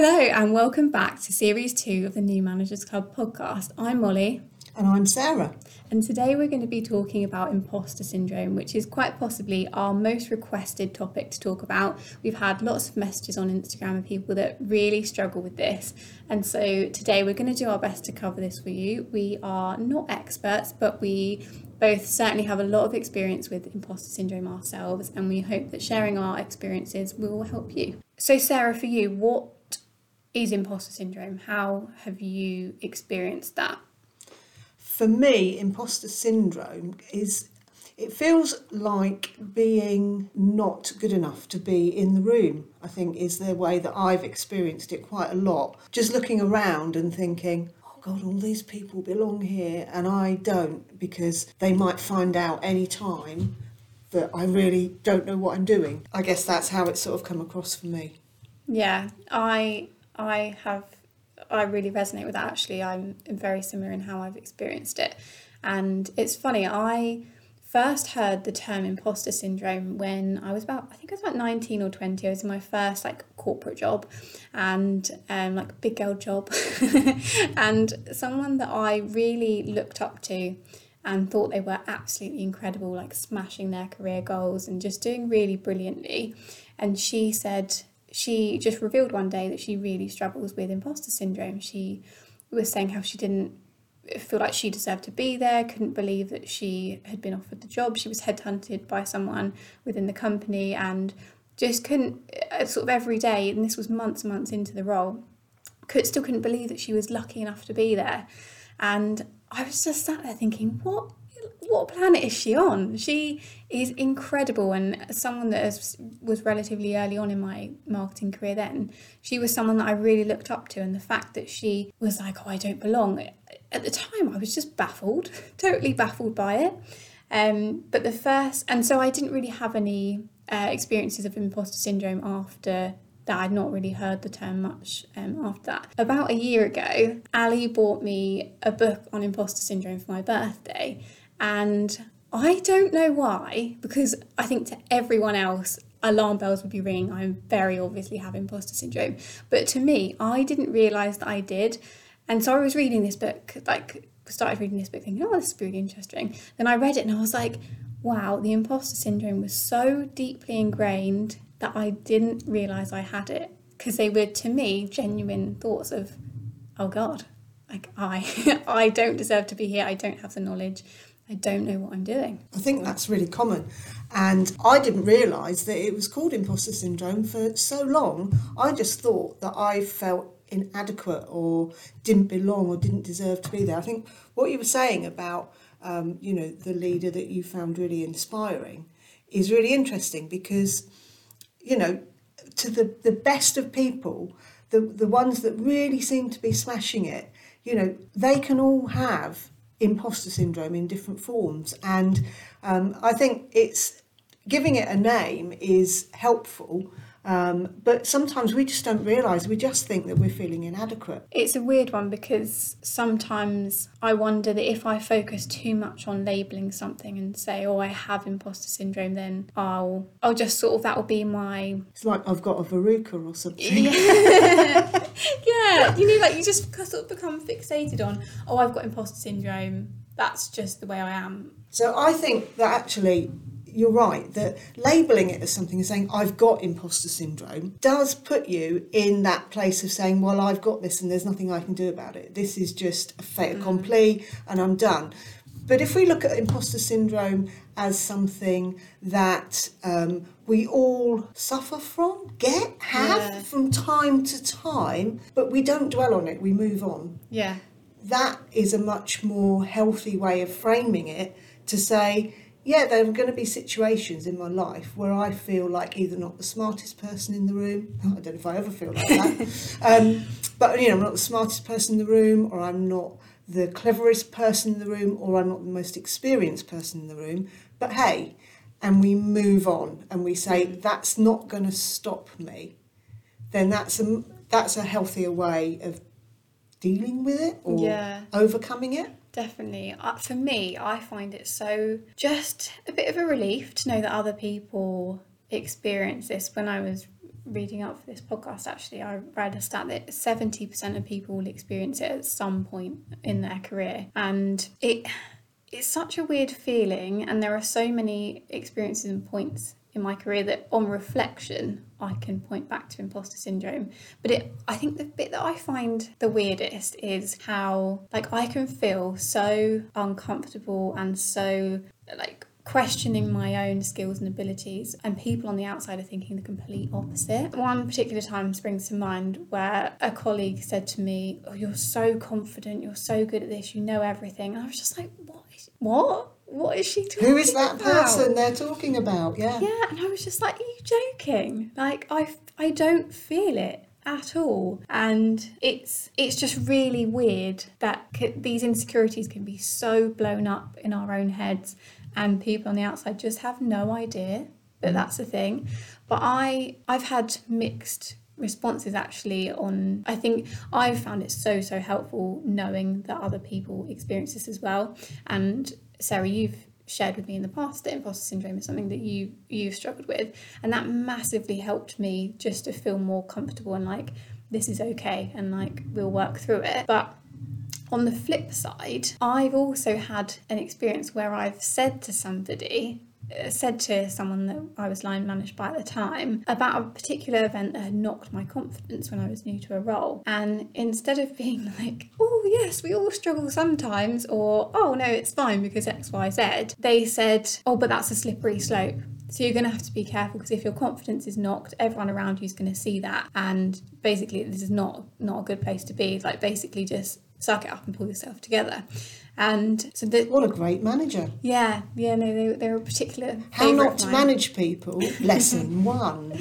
Hello, and welcome back to series two of the New Managers Club podcast. I'm Molly. And I'm Sarah. And today we're going to be talking about imposter syndrome, which is quite possibly our most requested topic to talk about. We've had lots of messages on Instagram of people that really struggle with this. And so today we're going to do our best to cover this for you. We are not experts, but we both certainly have a lot of experience with imposter syndrome ourselves, and we hope that sharing our experiences will help you. So, Sarah, for you, what is imposter syndrome? How have you experienced that? For me, imposter syndrome is it feels like being not good enough to be in the room, I think is the way that I've experienced it quite a lot. Just looking around and thinking, oh God, all these people belong here and I don't because they might find out any time that I really don't know what I'm doing. I guess that's how it's sort of come across for me. Yeah, I I have I really resonate with that actually. I'm very similar in how I've experienced it. And it's funny, I first heard the term imposter syndrome when I was about I think I was about 19 or 20. I was in my first like corporate job and um like big girl job and someone that I really looked up to and thought they were absolutely incredible like smashing their career goals and just doing really brilliantly and she said she just revealed one day that she really struggles with imposter syndrome. She was saying how she didn't feel like she deserved to be there, couldn't believe that she had been offered the job. She was headhunted by someone within the company and just couldn't, uh, sort of every day, and this was months and months into the role, could still couldn't believe that she was lucky enough to be there. And I was just sat there thinking, what what planet is she on? She is incredible, and someone that was relatively early on in my marketing career. Then she was someone that I really looked up to, and the fact that she was like, "Oh, I don't belong." At the time, I was just baffled, totally baffled by it. Um, but the first, and so I didn't really have any uh, experiences of imposter syndrome after that I'd not really heard the term much um, after that. About a year ago, Ali bought me a book on imposter syndrome for my birthday, and I don't know why, because I think to everyone else, alarm bells would be ringing. I very obviously have imposter syndrome. But to me, I didn't realise that I did. And so I was reading this book, like, started reading this book thinking, oh, this is really interesting. Then I read it and I was like, wow, the imposter syndrome was so deeply ingrained that I didn't realise I had it. Because they were, to me, genuine thoughts of, oh God, like I, I don't deserve to be here. I don't have the knowledge. I don't know what I'm doing. I think that's really common. And I didn't realise that it was called imposter syndrome for so long. I just thought that I felt inadequate or didn't belong or didn't deserve to be there. I think what you were saying about, um, you know, the leader that you found really inspiring is really interesting because, you know, to the, the best of people, the, the ones that really seem to be smashing it, you know, they can all have imposter syndrome in different forms. And um, I think it's giving it a name is helpful um, but sometimes we just don't realise, we just think that we're feeling inadequate. It's a weird one because sometimes I wonder that if I focus too much on labelling something and say, oh, I have imposter syndrome, then I'll, I'll just sort of, that will be my. It's like I've got a verruca or something. Yeah. yeah, you know, like you just sort of become fixated on, oh, I've got imposter syndrome, that's just the way I am. So I think that actually you're right that labeling it as something and saying I've got imposter syndrome does put you in that place of saying, well, I've got this and there's nothing I can do about it. This is just a fait mm. accompli and I'm done. But if we look at imposter syndrome as something that um, we all suffer from, get, have yeah. from time to time, but we don't dwell on it, we move on. Yeah. That is a much more healthy way of framing it to say, yeah, there are going to be situations in my life where I feel like either not the smartest person in the room. I don't know if I ever feel like that. um, but you know, I'm not the smartest person in the room, or I'm not the cleverest person in the room, or I'm not the most experienced person in the room. But hey, and we move on and we say that's not going to stop me. Then that's a that's a healthier way of dealing with it or yeah. overcoming it. Definitely. Uh, for me, I find it so just a bit of a relief to know that other people experience this. When I was reading up for this podcast, actually, I read a stat that 70% of people will experience it at some point in their career. And it it's such a weird feeling, and there are so many experiences and points in my career that on reflection I can point back to imposter syndrome. But it I think the bit that I find the weirdest is how like I can feel so uncomfortable and so like questioning my own skills and abilities and people on the outside are thinking the complete opposite. One particular time springs to mind where a colleague said to me, "Oh, you're so confident, you're so good at this, you know everything." And I was just like, "What? What? What is she talking Who is that about? person they're talking about? Yeah. Yeah, and I was just like, "Are you joking? Like I I don't feel it." at all and it's it's just really weird that c- these insecurities can be so blown up in our own heads and people on the outside just have no idea that that's a thing but i i've had mixed responses actually on i think i've found it so so helpful knowing that other people experience this as well and sarah you've shared with me in the past that imposter syndrome is something that you you've struggled with and that massively helped me just to feel more comfortable and like this is okay and like we'll work through it. But on the flip side i've also had an experience where i've said to somebody said to someone that I was line managed by at the time about a particular event that had knocked my confidence when I was new to a role. And instead of being like, oh, yes, we all struggle sometimes, or oh, no, it's fine because X, Y, Z, they said, oh, but that's a slippery slope. So you're going to have to be careful because if your confidence is knocked, everyone around you is going to see that, and basically this is not not a good place to be. Like basically just suck it up and pull yourself together. And so the, What a great manager. yeah, yeah, no, they, they were a particular. How not to manage people. Lesson one.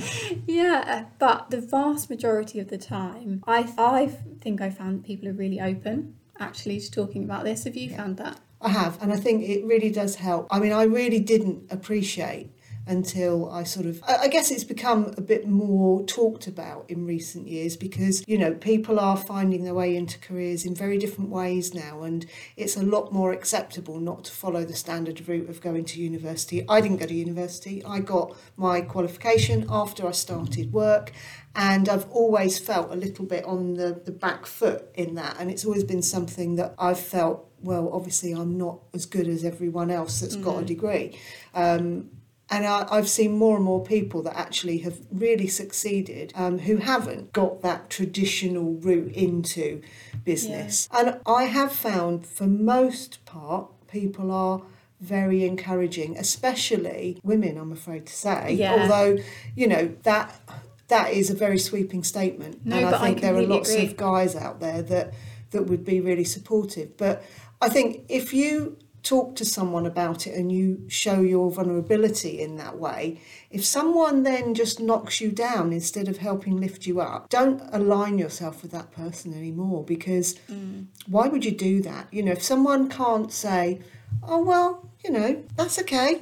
Yeah, but the vast majority of the time, I I think I found people are really open actually to talking about this. Have you found that? I have, and I think it really does help. I mean, I really didn't appreciate until I sort of, I guess it's become a bit more talked about in recent years because, you know, people are finding their way into careers in very different ways now, and it's a lot more acceptable not to follow the standard route of going to university. I didn't go to university, I got my qualification after I started work. And I've always felt a little bit on the, the back foot in that. And it's always been something that I've felt, well, obviously I'm not as good as everyone else that's got a degree. Um, and I, I've seen more and more people that actually have really succeeded um, who haven't got that traditional route into business. And I have found for most part, people are very encouraging, especially women, I'm afraid to say. Yeah. Although, you know, that that is a very sweeping statement. No, and I but I think there are lots agree. of guys out there that that would be really supportive. But I think if you talk to someone about it and you show your vulnerability in that way, if someone then just knocks you down instead of helping lift you up, don't align yourself with that person anymore because Mm. why would you do that? You know, if someone can't say, oh, well, you know, that's okay.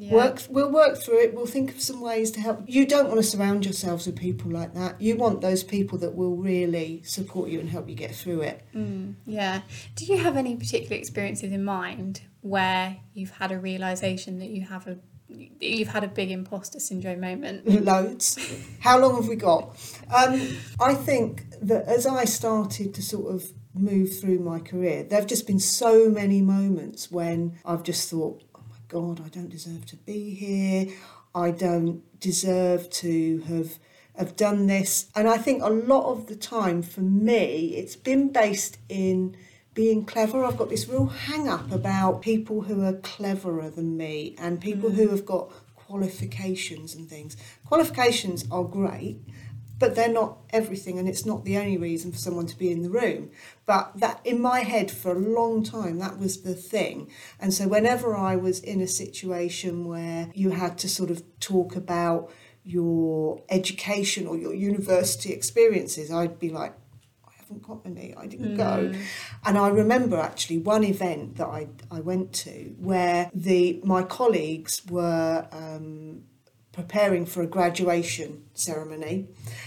Yeah. Work, we'll work through it. We'll think of some ways to help. You don't want to surround yourselves with people like that. You want those people that will really support you and help you get through it. Mm, yeah. Do you have any particular experiences in mind where you've had a realization that you have a you've had a big imposter syndrome moment? Loads. How long have we got? Um, I think that as I started to sort of move through my career, there have just been so many moments when I've just thought, God, I don't deserve to be here. I don't deserve to have have done this. And I think a lot of the time for me, it's been based in being clever. I've got this real hang up about people who are cleverer than me and people who mm. have got qualifications and things. Qualifications are great, but they're not everything and it's not the only reason for someone to be in the room. But that in my head for a long time that was the thing. And so whenever I was in a situation where you had to sort of talk about your education or your university experiences, I'd be like, I haven't got any, I didn't go. And I remember actually one event that I, I went to where the my colleagues were um, preparing for a graduation ceremony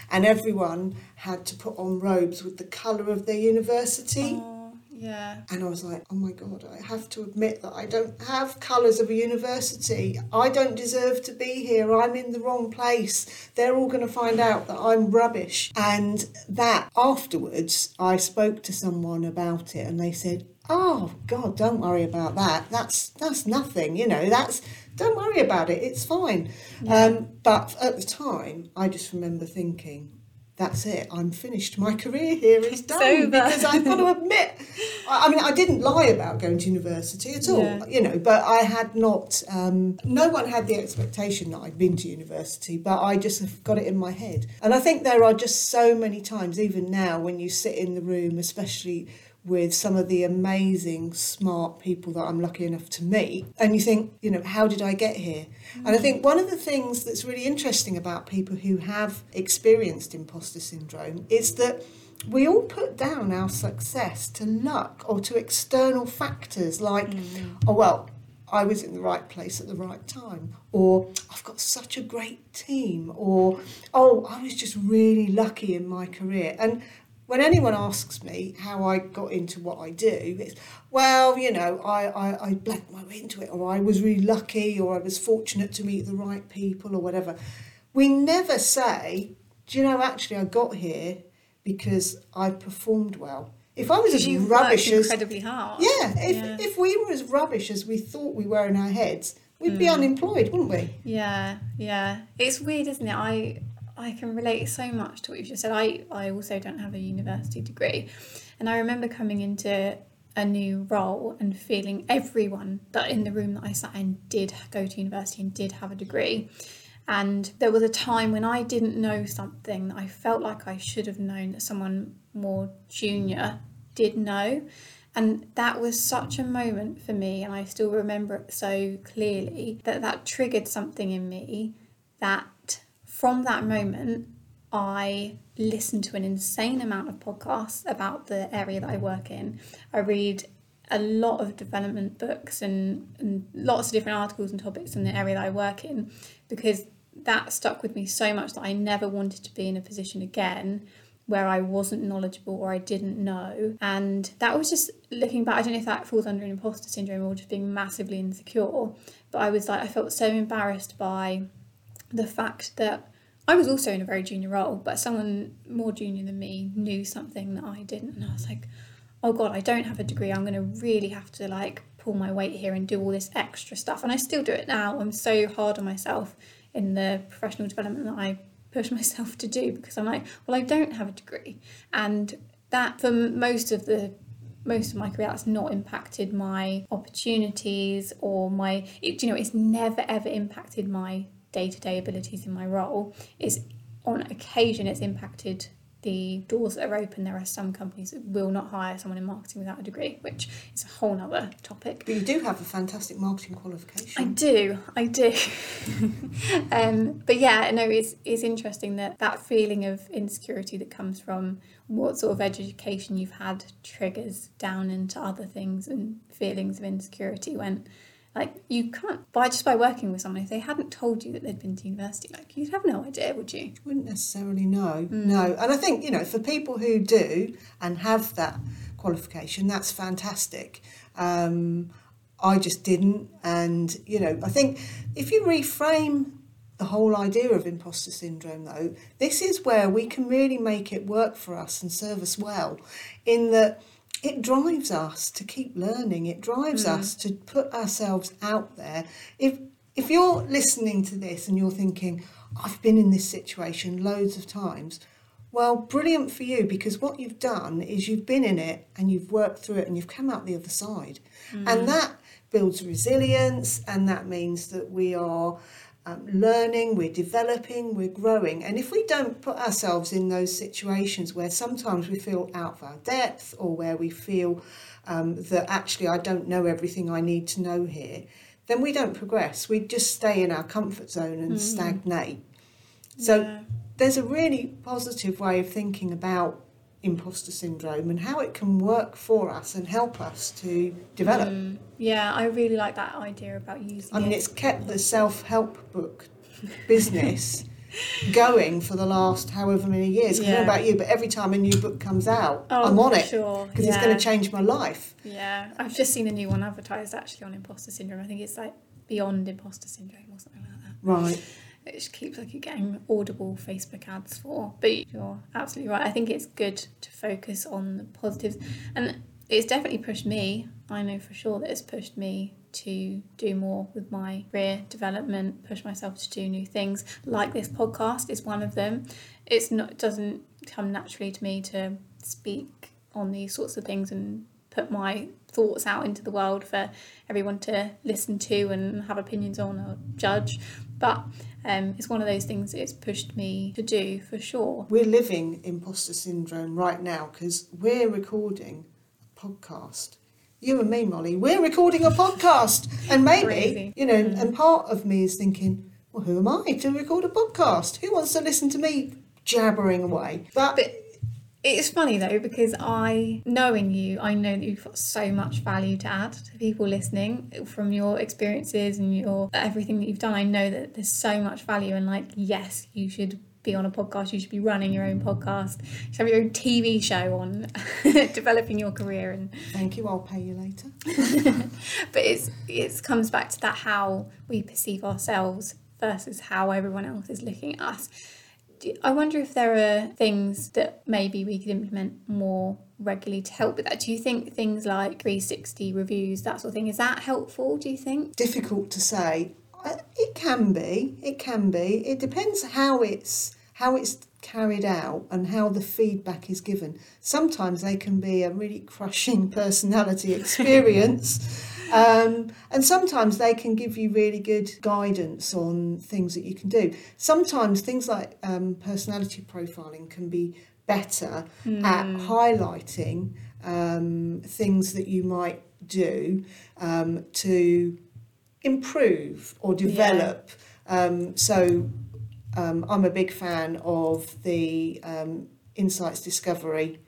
and everyone had to put on robes with the colour of their university. Oh, Yeah. And I was like, oh my God, I have to admit that I don't have colours of a university. I don't deserve to be here. I'm in the wrong place. They're all going to find out that I'm rubbish. And that afterwards, I spoke to someone about it and they said, oh God, don't worry about that. That's, that's nothing, you know, that's, don't worry about it. It's fine. Yeah. Um, but at the time, I just remember thinking, that's it. I'm finished. My career here is done because I've got to admit, I, I mean, I didn't lie about going to university at all, Yeah. you know, but I had not. Um, no one had the expectation that I'd been to university, but I just have got it in my head. And I think there are just so many times, even now, when you sit in the room, especially with some of the amazing, smart people that I'm lucky enough to meet. And you think, you know, how did I get here? And I mm. think one of the things that's really interesting about people who have experienced imposter syndrome is that we all put down our success to luck or to external factors like, mm. oh, well, I was in the right place at the right time, or I've got such a great team, or oh, I was just really lucky in my career. And when anyone asks me how I got into what I do, it's well, you know, I, I, I blanked my way into it, or I was really lucky, or I was fortunate to meet the right people, or whatever. We never say, do you know, actually, I got here because I performed well. If I was as you rubbish as incredibly hard. yeah, if, Yeah. if we were as rubbish as we thought we were in our heads, we'd Hmm. be unemployed, wouldn't we? Yeah, yeah. It's weird, isn't it? I I can relate so much to what you've just said. I, I also don't have a university degree. And I remember coming into a new role and feeling everyone that in the room that I sat in did go to university and did have a degree. And there was a time when I didn't know something that I felt like I should have known that someone more junior did know. And that was such a moment for me, and I still remember it so clearly that that triggered something in me that from that moment, I listen to an insane amount of podcasts about the area that I work in. I read a lot of development books and, and lots of different articles and topics in the area that I work in because that stuck with me so much that I never wanted to be in a position again where I wasn't knowledgeable or I didn't know. And that was just looking back, I don't know if that falls under an imposter syndrome or just being massively insecure, but I was like, I felt so embarrassed by the fact that I was also in a very junior role, but someone more junior than me knew something that I didn't. And I was like, oh God, I don't have a degree. I'm going to really have to like pull my weight here and do all this extra stuff. And I still do it now. I'm so hard on myself in the professional development that I push myself to do because I'm like, well, I don't have a degree. And that for most of the most of my career that's not impacted my opportunities or my it, you know it's never ever impacted my day-to-day abilities in my role is on occasion it's impacted the doors that are open there are some companies that will not hire someone in marketing without a degree which is a whole other topic But you do have a fantastic marketing qualification. I do, I do. um, but yeah, no, it's it's interesting that that feeling of insecurity that comes from what sort of education you've had triggers down into other things and feelings of insecurity when like you can't by just by working with someone if they hadn't told you that they'd been to university like you'd have no idea would you Wouldn't necessarily know. Mm. No. And I think, you know, for people who do and have that qualification, that's fantastic. Um, I just didn't. And, you know, I think if you reframe the whole idea of imposter syndrome, though, this is where we can really make it work for us and serve us well, in that it drives us to keep learning. It drives mm. us to put ourselves out there. If if you're listening to this and you're thinking, I've been in this situation loads of times, well, brilliant for you because what you've done is you've been in it and you've worked through it and you've come out the other side. And mm. that builds resilience and that means that we are um, learning, we're developing, we're growing. And if we don't put ourselves in those situations where sometimes we feel out of our depth or where we feel um, that actually I don't know everything I need to know here, then we don't progress. We just stay in our comfort zone and stagnate. So Yeah. there's a really positive way of thinking about imposter syndrome and how it can work for us and help us to develop. Mm, yeah i really like that idea about using I mean, it it's kept the self help book business going for the last however many years. I don't know about you, but every time a new book comes out, Oh, I'm on it sure, because it's going to change my life. Yeah, I've just seen a new one advertised actually on imposter syndrome. I think it's like Beyond Imposter Syndrome or something like that. Right. Which keeps like getting audible Facebook ads for. But you're absolutely right. I think it's good to focus on the positives, and it's definitely pushed me. I know for sure that it's pushed me to do more with my career development, push myself to do new things. Like this podcast is one of them. It's not it doesn't come naturally to me to speak on these sorts of things and put my thoughts out into the world for everyone to listen to and have opinions on or judge. But um, it's one of those things that it's pushed me to do for sure. We're living imposter syndrome right now because we're recording a podcast. You and me, Molly, we're recording a podcast. And maybe, Crazy. you know, Mm. and part of me is thinking, well, who am I to record a podcast? Who wants to listen to me jabbering away? But, But it's funny though because I, knowing you, I know that you've got so much value to add to people listening from your experiences and your everything that you've done. I know that there's so much value and like, yes, you should be on a podcast. You should be running your own podcast. You should have your own TV show on developing your career and thank you, I'll pay you later. but it's it comes back to that how we perceive ourselves versus how everyone else is looking at us. Do- I wonder if there are things that maybe we could implement more regularly to help with that. Do you think things like 360 reviews, that sort of thing, is that helpful? Do you think? difficult to say. Uh, it can be. It can be. It depends how it's how it's carried out and how the feedback is given. Sometimes they can be a really crushing personality experience. Um, and sometimes they can give you really good guidance on things that you can do. Sometimes things like um, personality profiling can be better at highlighting um, things that you might do um, to improve or develop. Um, so um, I'm a big fan of the um, Insights Discovery,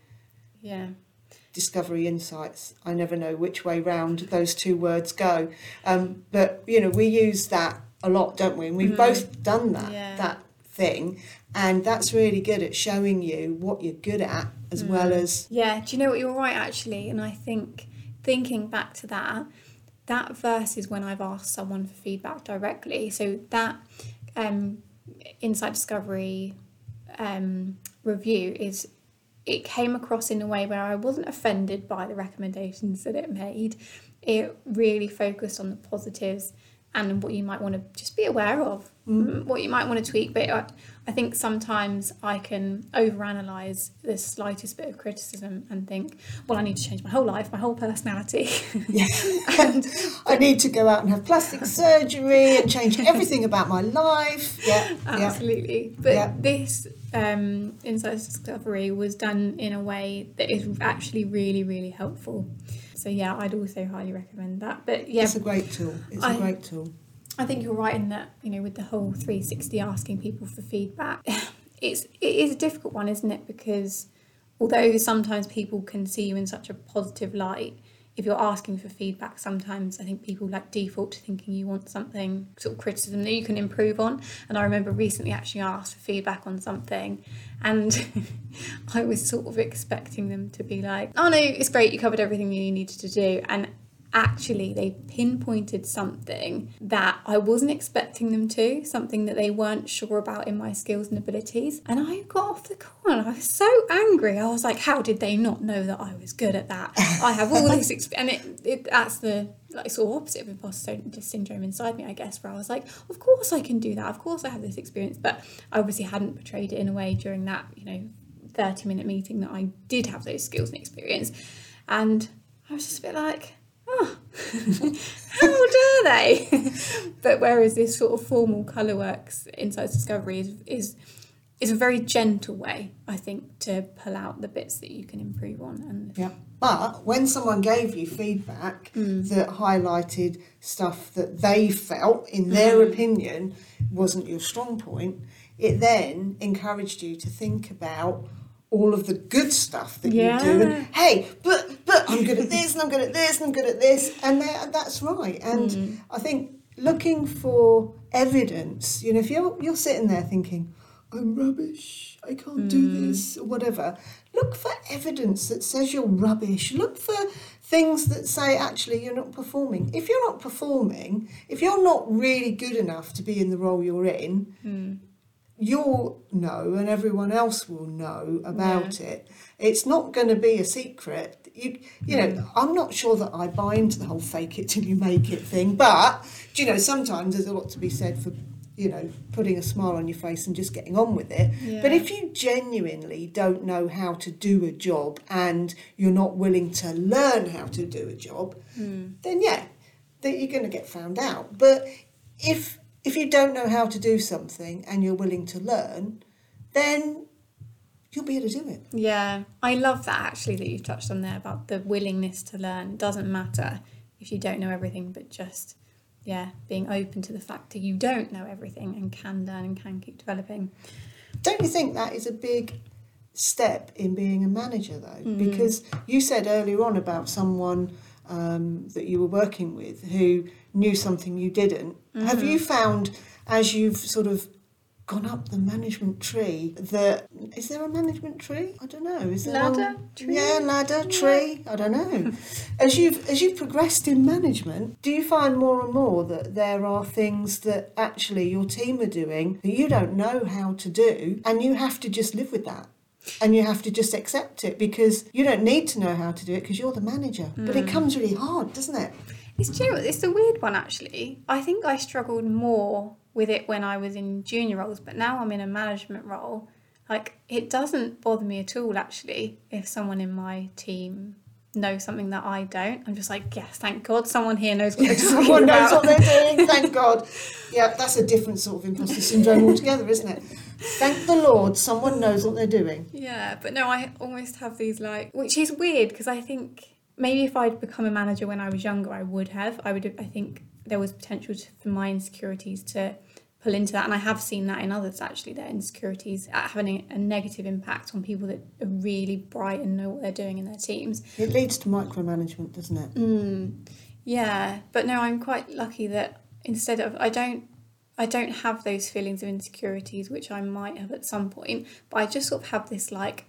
Yeah. Discovery Insights. I never know which way round those two words go. Um, but, you know, we use that a lot, don't we? And we've Mm. both done that, Yeah. that thing. And that's really good at showing you what you're good at as well Mm. as Yeah, do you know what you're right actually? And I think thinking back to that, that versus when I've asked someone for feedback directly. So that um, Insight Discovery um, review is it came across in a way where I wasn't offended by the recommendations that it made. It really focused on the positives and what you might want to just be aware of. What you might want to tweak. But I, I think sometimes I can overanalyze the slightest bit of criticism and think, well, I need to change my whole life, my whole personality. Yeah. and I need to go out and have plastic surgery and change everything about my life. Yeah, yeah. Absolutely. But Yeah. this um, Insights Discovery was done in a way that is actually really, really helpful. So, yeah, I'd also highly recommend that. But yeah, It's a great tool. It's a I- great tool. I think you're right in that, you know, with the whole 360 asking people for feedback, it's, it is a difficult one, isn't it? Because although sometimes people can see you in such a positive light, if you're asking for feedback, sometimes I think people like default to thinking you want something sort of criticism that you can improve on. And I remember recently actually asked for feedback on something, and I was sort of expecting them to be like, "Oh no, it's great, you covered everything you needed to do," and actually they pinpointed something that I wasn't expecting them to, something that they weren't sure about in my skills and abilities. And I got off the call and I was so angry. I was like, how did they not know that I was good at that? I have all this experience. And it, it, that's the like sort of opposite of imposter syndrome inside me, I guess, where I was like, of course I can do that. Of course I have this experience. But I obviously hadn't portrayed it in a way during that, you know, 30 minute meeting that I did have those skills and experience. And I was just a bit like, oh, how dare they? but whereas this sort of formal Colourworks Insights Discovery is, is is a very gentle way, I think, to pull out the bits that you can improve on. And Yeah. But when someone gave you feedback Mm. that highlighted stuff that they felt, in their Mm. opinion, wasn't your strong point, it then encouraged you to think about all of the good stuff that you do. Yeah. And hey, but but I'm good at this and I'm good at this and I'm good at this, and that's right. And Mm. I think looking for evidence. You know, if you're you're sitting there thinking, I'm rubbish, I can't do this, or whatever, look for evidence that says you're rubbish. Look for things that say actually you're not performing. If you're not performing, if you're not really good enough to be in the role you're in, you'll know and everyone else will know about it. It's not going to be a secret. You, you know, I'm not sure that I buy into the whole fake it till you make it thing, but do you know, sometimes there's a lot to be said for, you know, putting a smile on your face and just getting on with it. But if you genuinely don't know how to do a job and you're not willing to learn how to do a job, hmm. then yeah, that you're going to get found out. But if if you don't know how to do something and you're willing to learn, then you'll be able to do it. Yeah, I love that actually that you've touched on there about the willingness to learn. It doesn't matter if you don't know everything, but just yeah, being open to the fact that you don't know everything and can learn and can keep developing. Don't you think that is a big step in being a manager, though? Because you said earlier on about someone um, that you were working with who knew something you didn't. Have you mm-hmm. found, as you've sort of gone up the management tree, that is there a management tree? I don't know. Is there Ladder, one? tree? Yeah, ladder, tree. I don't know. as you've as you've progressed in management, do you find more and more that there are things that actually your team are doing that you don't know how to do, and you have to just live with that. And you have to just accept it because you don't need to know how to do it because you're the manager. But it mm. comes really hard, doesn't it? It's true. It's a weird one actually. I think I struggled more with it when I was in junior roles, but now I'm in a management role. Like it doesn't bother me at all actually if someone in my team knows something that I don't. I'm just like, yes, thank God someone here knows what they're talking Someone knows what they're doing, thank God. Yeah, that's a different sort of imposter syndrome altogether, isn't it? Thank the Lord, someone knows what they're doing. Yeah, but no, I almost have these like, which is weird because I think maybe if I'd become a manager when I was younger, I would have. I would. I think there was potential to, for my insecurities to pull into that, and I have seen that in others actually. Their insecurities having a, negative impact on people that are really bright and know what they're doing in their teams. It leads to micromanagement, doesn't it? Mm, yeah, but no, I'm quite lucky that instead of I don't I don't have those feelings of insecurities which I might have at some point, but I just sort of have this like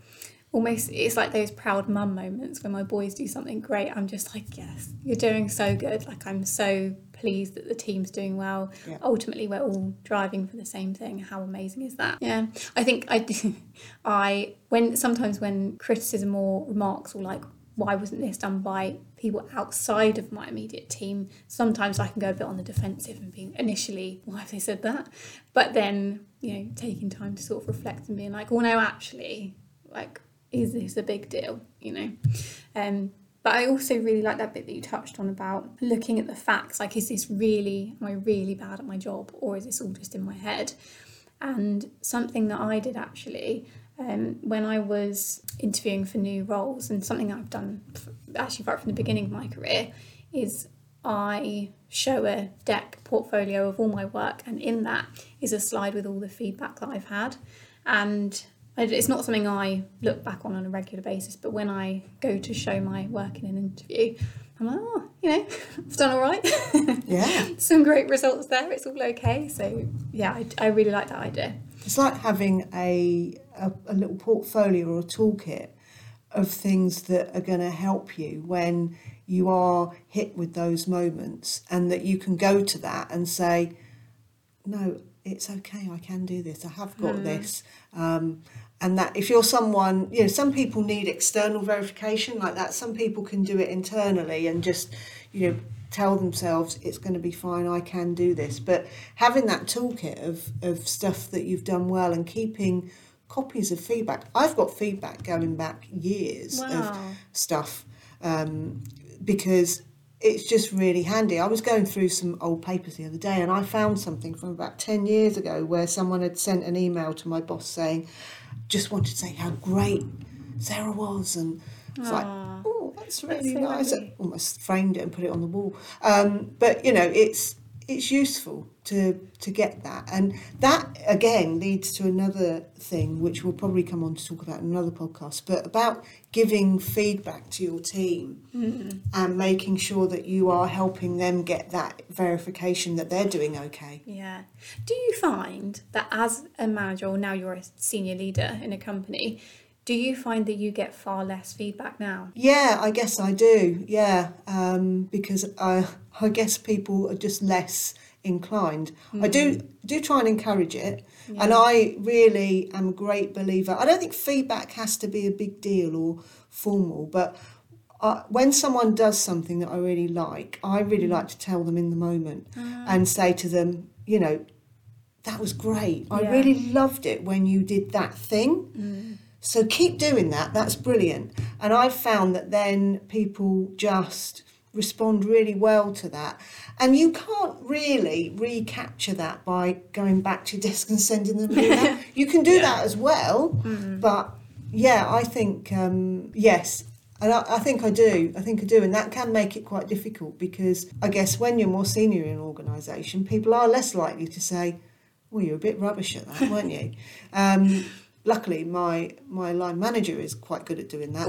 almost it's like those proud mum moments when my boys do something great. I'm just like, yes, you're doing so good. Like I'm so pleased that the team's doing well. Yeah. Ultimately, we're all driving for the same thing. How amazing is that? Yeah, I think I do. I when sometimes when criticism or remarks or like why wasn't this done by people outside of my immediate team sometimes i can go a bit on the defensive and being initially why have they said that but then you know taking time to sort of reflect and being like well no actually like is this a big deal you know um but I also really like that bit that you touched on about looking at the facts. Like, is this really, am I really bad at my job or is this all just in my head? And something that I did actually um, when I was interviewing for new roles, and something I've done f- actually right from the beginning of my career, is I show a deck portfolio of all my work, and in that is a slide with all the feedback that I've had. And it's not something I look back on on a regular basis, but when I go to show my work in an interview, I'm like, oh, you know, I've done all right. Yeah. Some great results there. It's all okay. So yeah, I, I really like that idea. It's like having a, a, a little portfolio or a toolkit of things that are going to help you when you are hit with those moments and that you can go to that and say, no, it's okay, I can do this, I have got this. Um, and that if you're someone, you know, some people need external verification like that, some people can do it internally and just, you know, tell themselves it's going to be fine, I can do this. But having that toolkit of, of stuff that you've done well and keeping copies of feedback. I've got feedback going back years of stuff um, because it's just really handy. I was going through some old papers the other day and I found something from about 10 years ago where someone had sent an email to my boss saying, just wanted to say how great Sarah was. And it's like, oh, that's That's really so nice. I almost framed it and put it on the wall. Um, but, you know, it's it's useful to to get that and that again leads to another thing which we'll probably come on to talk about in another podcast but about giving feedback to your team Mm. and making sure that you are helping them get that verification that they're doing okay Yeah. Do you find that as a manager, or now you're a senior leader in a company, do you find that you get far less feedback now? yeah i guess i do yeah um, because I, I guess people are just less inclined i do hmm. do try and encourage it And I really am a great believer. I don't think feedback has to be a big deal or formal, but uh, when someone does something that I really like, I really like hmm. to tell them in the moment ah. and say to them, you know, that was great. I really loved it when you did that thing. Hmm. So keep doing that. That's brilliant. And I've found that then people just respond really well to that. And you can't really recapture that by going back to your desk and sending them an you can do that as well. But yeah, I think, um, yes. And I, I think I do. I think I do. And that can make it quite difficult because I guess when you're more senior in an organisation, people are less likely to say, well, you're a bit rubbish at that, weren't you? Um, luckily, my my line manager is quite good at doing that.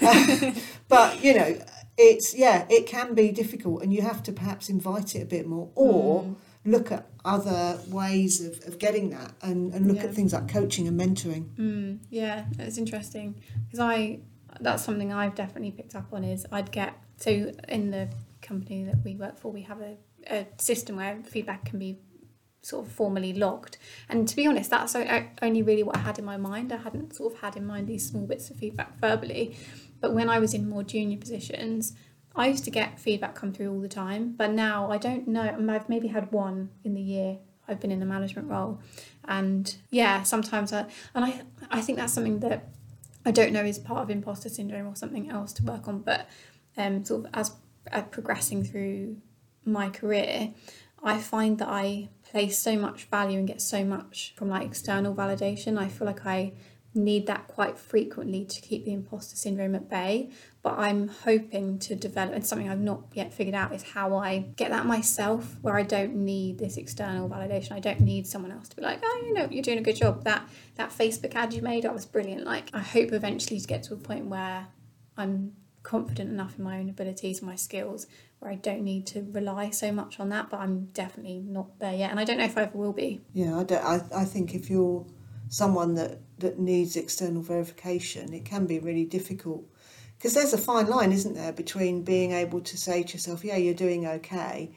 But, but you know, it's yeah, it can be difficult, and you have to perhaps invite it a bit more, or look at other ways of, of getting that, and, and look Yeah. at things like coaching and mentoring. Mm, yeah, it's interesting. Because I that's something I've definitely picked up on is I'd get so in the company that we work for we have a, a system where feedback can be sort of formally logged. And to be honest that's only really what I had in my mind. I hadn't sort of had in mind these small bits of feedback verbally but when I was in more junior positions I used to get feedback come through all the time. But now I don't know I've maybe had one in the year I've been in a management role. And yeah sometimes I and I I think that's something that I don't know is part of imposter syndrome or something else to work on. But um sort of as uh, progressing through my career I find that I place so much value and get so much from like external validation. I feel like I need that quite frequently to keep the imposter syndrome at bay but I'm hoping to develop and something I've not yet figured out is how I get that myself where I don't need this external validation. I don't need someone else to be like oh you know you're doing a good job. That that Facebook ad you made that was brilliant. Like I hope eventually to get to a point where I'm confident enough in my own abilities my skills where I don't need to rely so much on that but I'm definitely not there yet and I don't know if I ever will be. Yeah, I, don't, I, I think if you're someone that, that needs external verification, it can be really difficult. Because there's a fine line, isn't there, between being able to say to yourself, yeah, you're doing okay,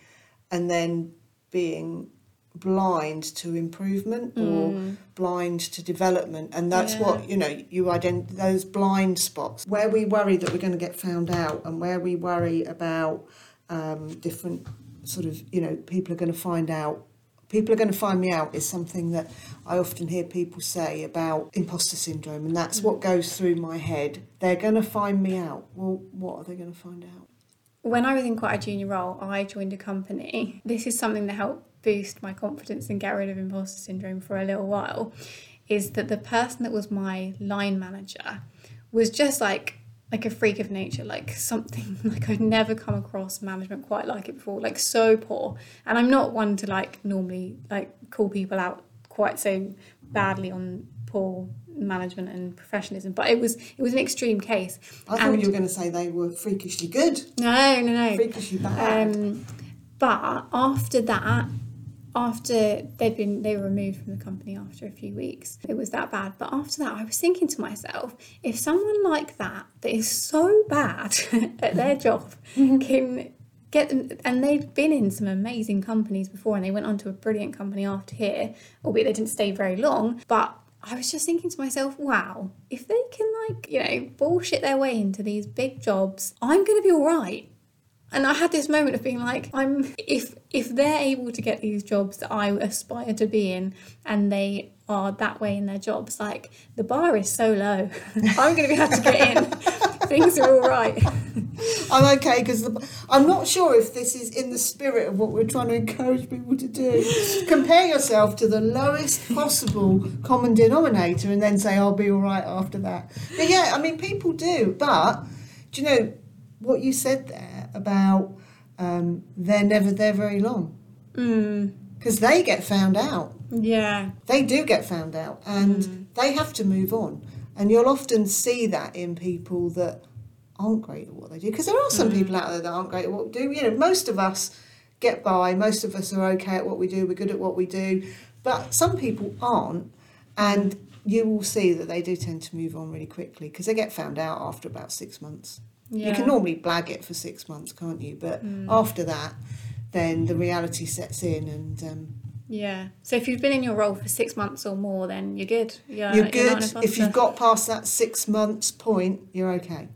and then being blind to improvement or blind to development. And that's Yeah. what, you know, you ident- those blind spots where we worry that we're going to get found out and where we worry about um, different sort of, you know, people are going to find out people are going to find me out is something that I often hear people say about imposter syndrome, and that's what goes through my head. They're going to find me out. Well, what are they going to find out? when I was in quite a junior role, I joined a company. This is something that helped boost my confidence and get rid of imposter syndrome for a little while. Is that the person that was my line manager was just like like a freak of nature, like something like I'd never come across management quite like it before, like so poor. And I'm not one to like normally like call people out quite so badly on poor management and professionalism, but it was it was an extreme case. I thought And- you were going to say they were freakishly good, No, no, no. freakishly bad. Um, but after that, after they'd been they were removed from the company after a few weeks, it was that bad. But after that, I was thinking to myself, if someone like that that is so bad at their job mm-hmm. can get them, and they've been in some amazing companies before, and they went on to a brilliant company after here, albeit they didn't stay very long, but. I was just thinking to myself, wow, if they can like, you know, bullshit their way into these big jobs, I'm going to be all right. And I had this moment of being like, I'm if if they're able to get these jobs that I aspire to be in, and they are that way in their jobs, like the bar is so low, I'm going to be able to get in. Things are all right. I'm okay because I'm not sure if this is in the spirit of what we're trying to encourage people to do. Compare yourself to the lowest possible common denominator and then say, I'll be all right after that. But yeah, I mean, people do. But do you know what you said there about um, they're never there very long? Mm, because they get found out. Yeah. They do get found out and they have to move on. And you'll often see that in people that aren't great at what they do. Because there are some people out there that aren't great at what we do. You know, most of us get by, most of us are okay at what we do, we're good at what we do. But some people aren't. And you will see that they do tend to move on really quickly because they get found out after about six months. Yeah. You can normally blag it for six months, can't you? But after that, then the reality sets in and um, Yeah. So if you've been in your role for six months or more, then you're good. You're, you're good. an if you've got past that six months point, you're okay.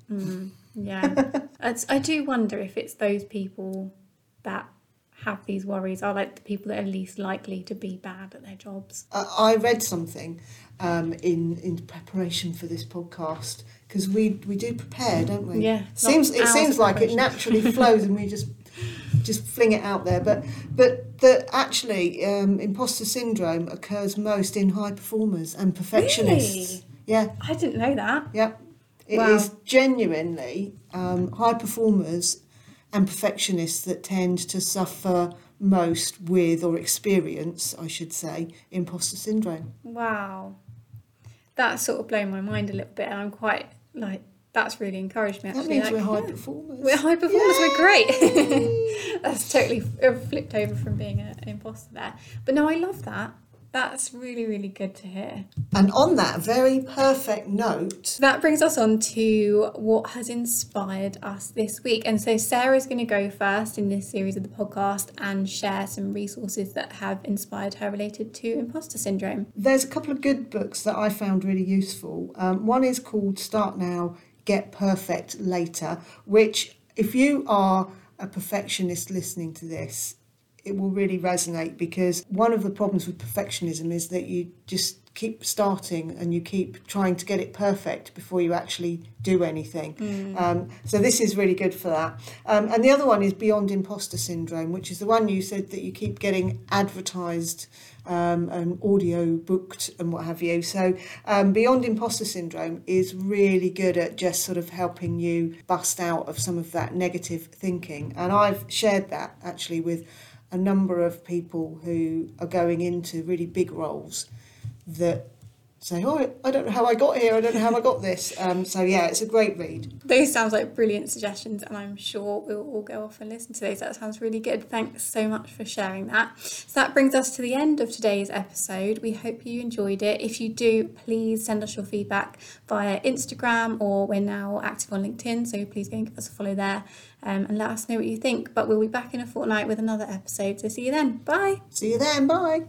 Yeah. I do wonder if it's those people that have these worries are like the people that are least likely to be bad at their jobs. I read something um, in in preparation for this podcast because we we do prepare, don't we? Yeah, Seems it seems like it naturally flows and we just just fling it out there. But but that actually um, imposter syndrome occurs most in high performers and perfectionists. Really? Yeah. I didn't know that. Yep. It is Wow. genuinely um, high performers and perfectionists that tend to suffer most with or experience, I should say, imposter syndrome. Wow. That sort of blown my mind a little bit, and I'm quite like that's really encouraged me. That means like, we're high yeah, performers. We're high performers. We're great. That's totally uh, flipped over from being an imposter there. But no, I love that. That's really, really good to hear. and on that very perfect note, That brings us on to what has inspired us this week. And so Sarah's going to go first in this series of the podcast and share some resources that have inspired her related to imposter syndrome. there's a couple of good books that I found really useful. Um, one is called Start Now, Get Perfect Later, which, if you are a perfectionist listening to this, it will really resonate because one of the problems with perfectionism is that you just keep starting and you keep trying to get it perfect before you actually do anything. Um, so this is really good for that. Um, and the other one is Beyond Imposter Syndrome, which is the one you said that you keep getting advertised um, and audio booked and what have you. So um, Beyond Imposter Syndrome is really good at just sort of helping you bust out of some of that negative thinking. And I've shared that actually with a number of people who are going into really big roles that say, "Oh, I don't know how I got here. I don't know how I got this." Um, so yeah, it's a great read. Those sounds like brilliant suggestions, and I'm sure we'll all go off and listen to those. That sounds really good. Thanks so much for sharing that. So that brings us to the end of today's episode. We hope you enjoyed it. If you do, please send us your feedback via Instagram or we're now active on LinkedIn, so please go and give us a follow there um, and let us know what you think. But we'll be back in a fortnight with another episode. So see you then. Bye. See you then. Bye.